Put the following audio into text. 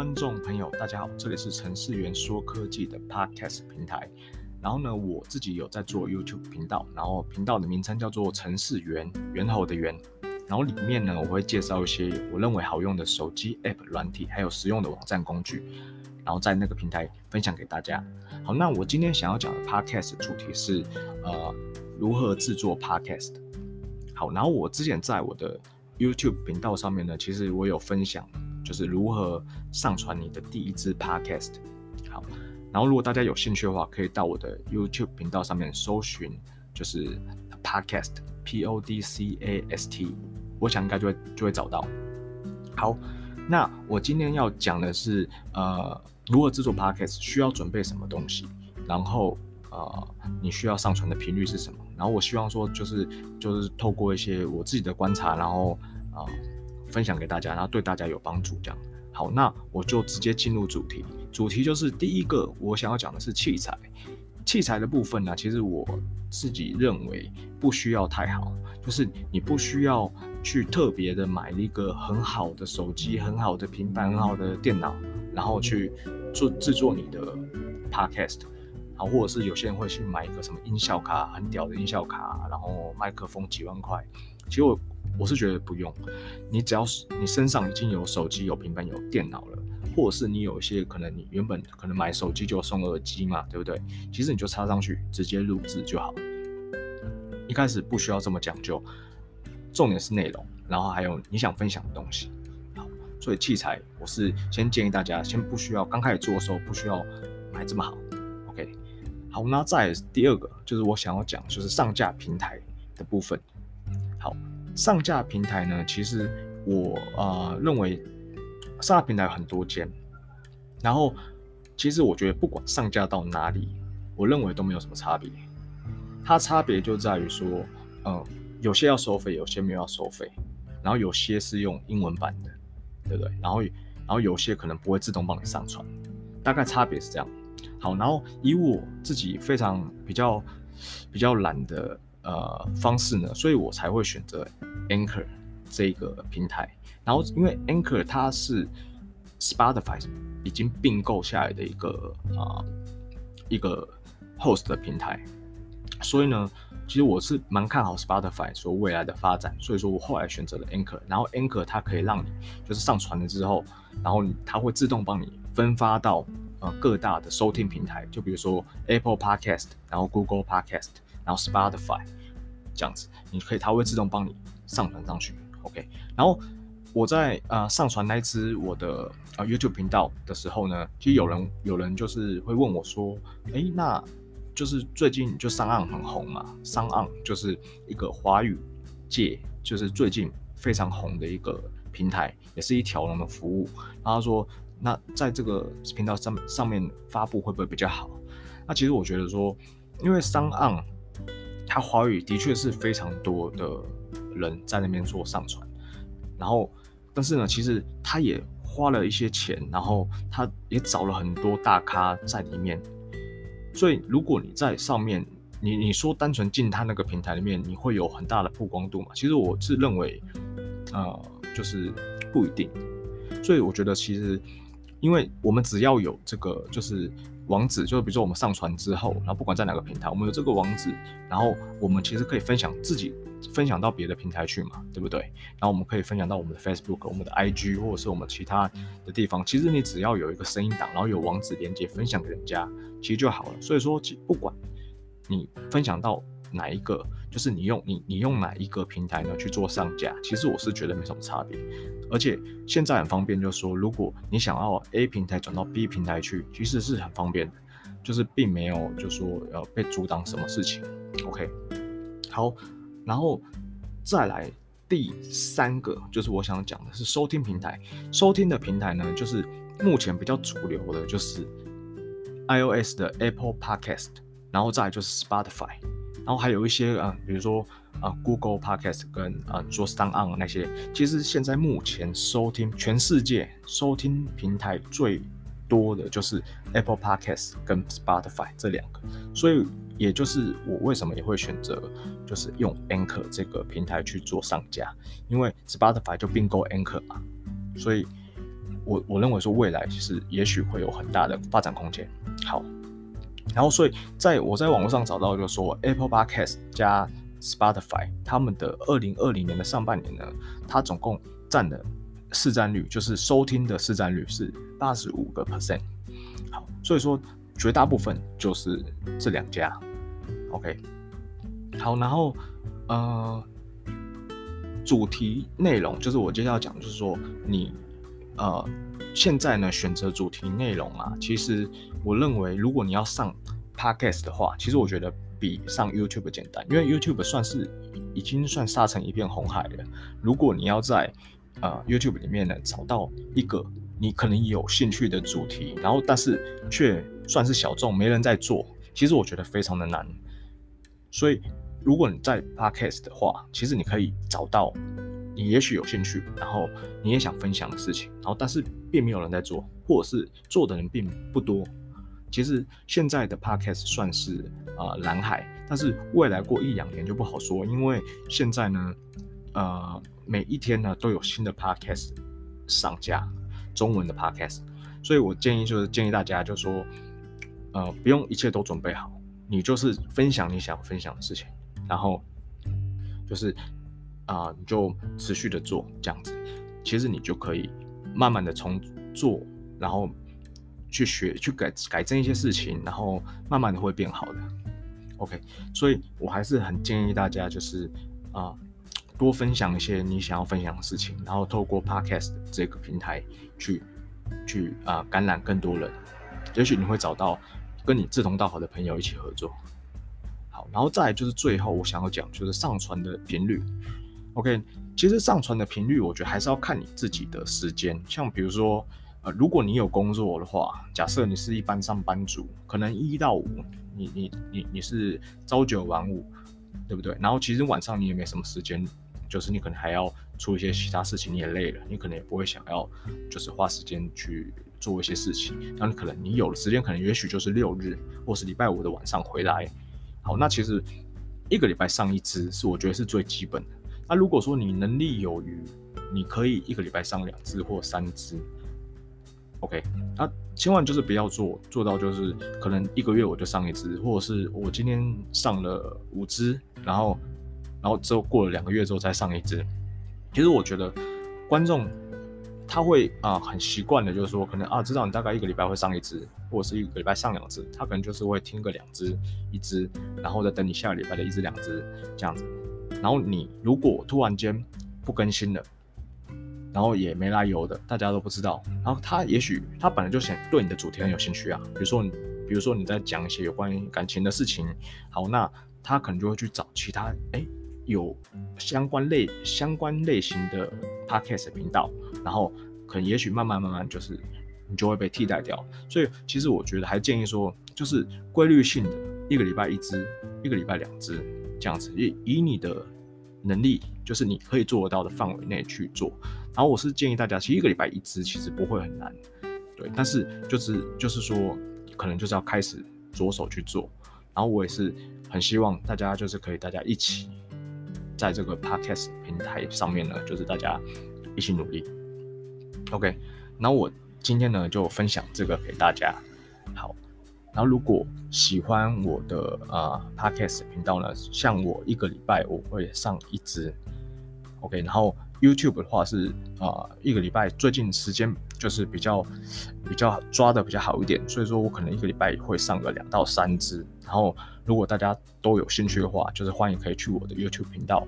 观众朋友，大家好，这里是程式员说科技的 Podcast 平台。然后呢，我自己有在做 YouTube 频道，然后频道的名称叫做程式员，猿猴的猿。然后里面呢，我会介绍一些我认为好用的手机 App 软体，还有实用的网站工具，然后在那个平台分享给大家。好，那我今天想要讲的 Podcast 主题是呃如何制作 Podcast。好，然后我之前在我的 YouTube 频道上面呢，其实我有分享，就是如何上传你的第一支 Podcast。好。然后，如果大家有兴趣的话，可以到我的 YouTube 频道上面搜寻，就是 Podcast，P O D C A S T，我想应该就会就会找到。好，那我今天要讲的是，呃，如何制作 Podcast 需要准备什么东西，然后呃，你需要上传的频率是什么？然后我希望说，就是就是透过一些我自己的观察，然后啊、呃，分享给大家，然后对大家有帮助这样。好，那我就直接进入主题。主题就是第一个，我想要讲的是器材。器材的部分呢，其实我自己认为不需要太好，就是你不需要去特别的买一个很好的手机、很好的平板、很好的电脑，然后去做制作你的 podcast。好，或者是有些人会去买一个什么音效卡，很屌的音效卡，然后麦克风几万块。其实我我是觉得不用，你只要是你身上已经有手机、有平板、有电脑了，或者是你有一些可能你原本可能买手机就送耳机嘛，对不对？其实你就插上去直接录制就好。一开始不需要这么讲究，重点是内容，然后还有你想分享的东西。好，所以器材我是先建议大家先不需要，刚开始做的时候不需要买这么好。OK，好，那再第二个就是我想要讲就是上架平台的部分。好。上架平台呢，其实我呃认为上架平台很多间，然后其实我觉得不管上架到哪里，我认为都没有什么差别。它差别就在于说，嗯、有些要收费，有些没有要收费，然后有些是用英文版的，对不对？然后然后有些可能不会自动帮你上传，大概差别是这样。好，然后以我自己非常比较比较懒的。呃，方式呢，所以我才会选择 Anchor 这个平台。然后，因为 Anchor 它是 Spotify 已经并购下来的一个啊、呃、一个 host 的平台，所以呢，其实我是蛮看好 Spotify 说未来的发展。所以说我后来选择了 Anchor。然后 Anchor 它可以让你就是上传了之后，然后它会自动帮你分发到呃各大的收听平台，就比如说 Apple Podcast，然后 Google Podcast。然后 Spotify 这样子，你可以，它会自动帮你上传上去，OK。然后我在呃上传那支我的呃 YouTube 频道的时候呢，其实有人有人就是会问我说，诶，那就是最近就 SoundOn 很红嘛，SoundOn 就是一个华语界就是最近非常红的一个平台，也是一条龙的服务。然后他说，那在这个频道上上面发布会不会比较好？那其实我觉得说，因为 SoundOn 它华语的确是非常多的人在那边做上传，然后，但是呢，其实他也花了一些钱，然后他也找了很多大咖在里面，所以如果你在上面，你你说单纯进他那个平台里面，你会有很大的曝光度嘛？其实我是认为，呃，就是不一定，所以我觉得其实，因为我们只要有这个，就是。网址就比如说我们上传之后，然后不管在哪个平台，我们有这个网址，然后我们其实可以分享自己分享到别的平台去嘛，对不对？然后我们可以分享到我们的 Facebook、我们的 IG 或者是我们其他的地方。其实你只要有一个声音档，然后有网址连接分享给人家，其实就好了。所以说，不管你分享到哪一个，就是你用你你用哪一个平台呢去做上架，其实我是觉得没什么差别。而且现在很方便，就是说，如果你想要 A 平台转到 B 平台去，其实是很方便的，就是并没有就说要被阻挡什么事情。OK，好，然后再来第三个，就是我想讲的是收听平台。收听的平台呢，就是目前比较主流的，就是 iOS 的 Apple Podcast，然后再就是 Spotify，然后还有一些啊、比如说。啊，Google Podcast 跟啊，你说 SoundOn 那些，其实现在目前收听全世界收听平台最多的就是 Apple Podcast 跟 Spotify 这两个，所以也就是我为什么也会选择就是用 Anchor 这个平台去做上架，因为 Spotify 就并购 Anchor 嘛，所以我我认为说未来其实也许会有很大的发展空间。好，然后所以在我在网络上找到就是说 Apple Podcast 加 Spotify 他们的二零二零年的上半年呢，它总共占的市占率就是收听的市占率是八十五个 percent。好，所以说绝大部分就是这两家。OK，好，然后呃，主题内容就是我接下来要讲，就是说你呃现在呢选择主题内容啊，其实我认为如果你要上 Podcast 的话，其实我觉得比上 YouTube 简单，因为 YouTube 算是已经算杀成一片红海了。如果你要在呃 YouTube 里面呢找到一个你可能有兴趣的主题，然后但是却算是小众，没人在做，其实我觉得非常的难。所以，如果你在 Podcast 的话，其实你可以找到你也许有兴趣，然后你也想分享的事情，然后但是并没有人在做，或者是做的人并不多。其实现在的 Podcast 算是呃蓝海，但是未来过一两年就不好说，因为现在呢，呃每一天呢都有新的 Podcast 上架，中文的 Podcast，所以我建议就是建议大家就说，呃不用一切都准备好。你就是分享你想分享的事情，然后就是啊、你就持续的做这样子，其实你就可以慢慢的从做，然后去学去改改正一些事情，然后慢慢的会变好的。OK，所以我还是很建议大家就是啊、多分享一些你想要分享的事情，然后透过 Podcast 这个平台去去啊、感染更多人，也许你会找到。跟你志同道合的朋友一起合作，好，然后再就是最后我想要讲就是上传的频率。OK，其实上传的频率，我觉得还是要看你自己的时间。像比如说，呃，如果你有工作的话，假设你是一般上班族，可能一到五，你你你你是朝九晚五，对不对？然后其实晚上你也没什么时间，就是你可能还要出一些其他事情，你也累了，你可能也不会想要就是花时间去。做一些事情，那你可能你有的时间，可能也许就是六日或是礼拜五的晚上回来。好，那其实一个礼拜上一支是我觉得是最基本的。那如果说你能力有余，你可以一个礼拜上两只或三只。OK，那千万就是不要做做到就是可能一个月我就上一只，或者是我今天上了五只，然后然后之后过了两个月之后再上一只。其实我觉得观众。他会啊、很习惯的，就是说，可能啊，知道你大概一个礼拜会上一只，或者是一个礼拜上两只，他可能就是会听个两只、一只，然后再等你下个礼拜的一只、两只这样子。然后你如果突然间不更新了，然后也没来由的，大家都不知道，然后他也许他本来就想对你的主题很有兴趣啊，比如说，比如说你在讲一些有关于感情的事情，好，那他可能就会去找其他哎有相关类相关类型的 podcast 频道。然后可能也许慢慢慢慢就是你就会被替代掉，所以其实我觉得还建议说，就是规律性的一个礼拜一支，一个礼拜两支这样子，以以你的能力，就是你可以做得到的范围内去做。然后我是建议大家，其实一个礼拜一支其实不会很难，对，但是就是就是说，可能就是要开始着手去做。然后我也是很希望大家就是可以大家一起在这个 Podcast 平台上面呢，就是大家一起努力。OK，那我今天呢就分享这个给大家。然后如果喜欢我的呃 Podcast 频道呢，像我一个礼拜我会上一支。OK，然后 YouTube 的话是啊、一个礼拜，最近时间就是比较比较抓的比较好一点，所以说我可能一个礼拜会上个两到三支。然后如果大家都有兴趣的话，就是欢迎可以去我的 YouTube 频道。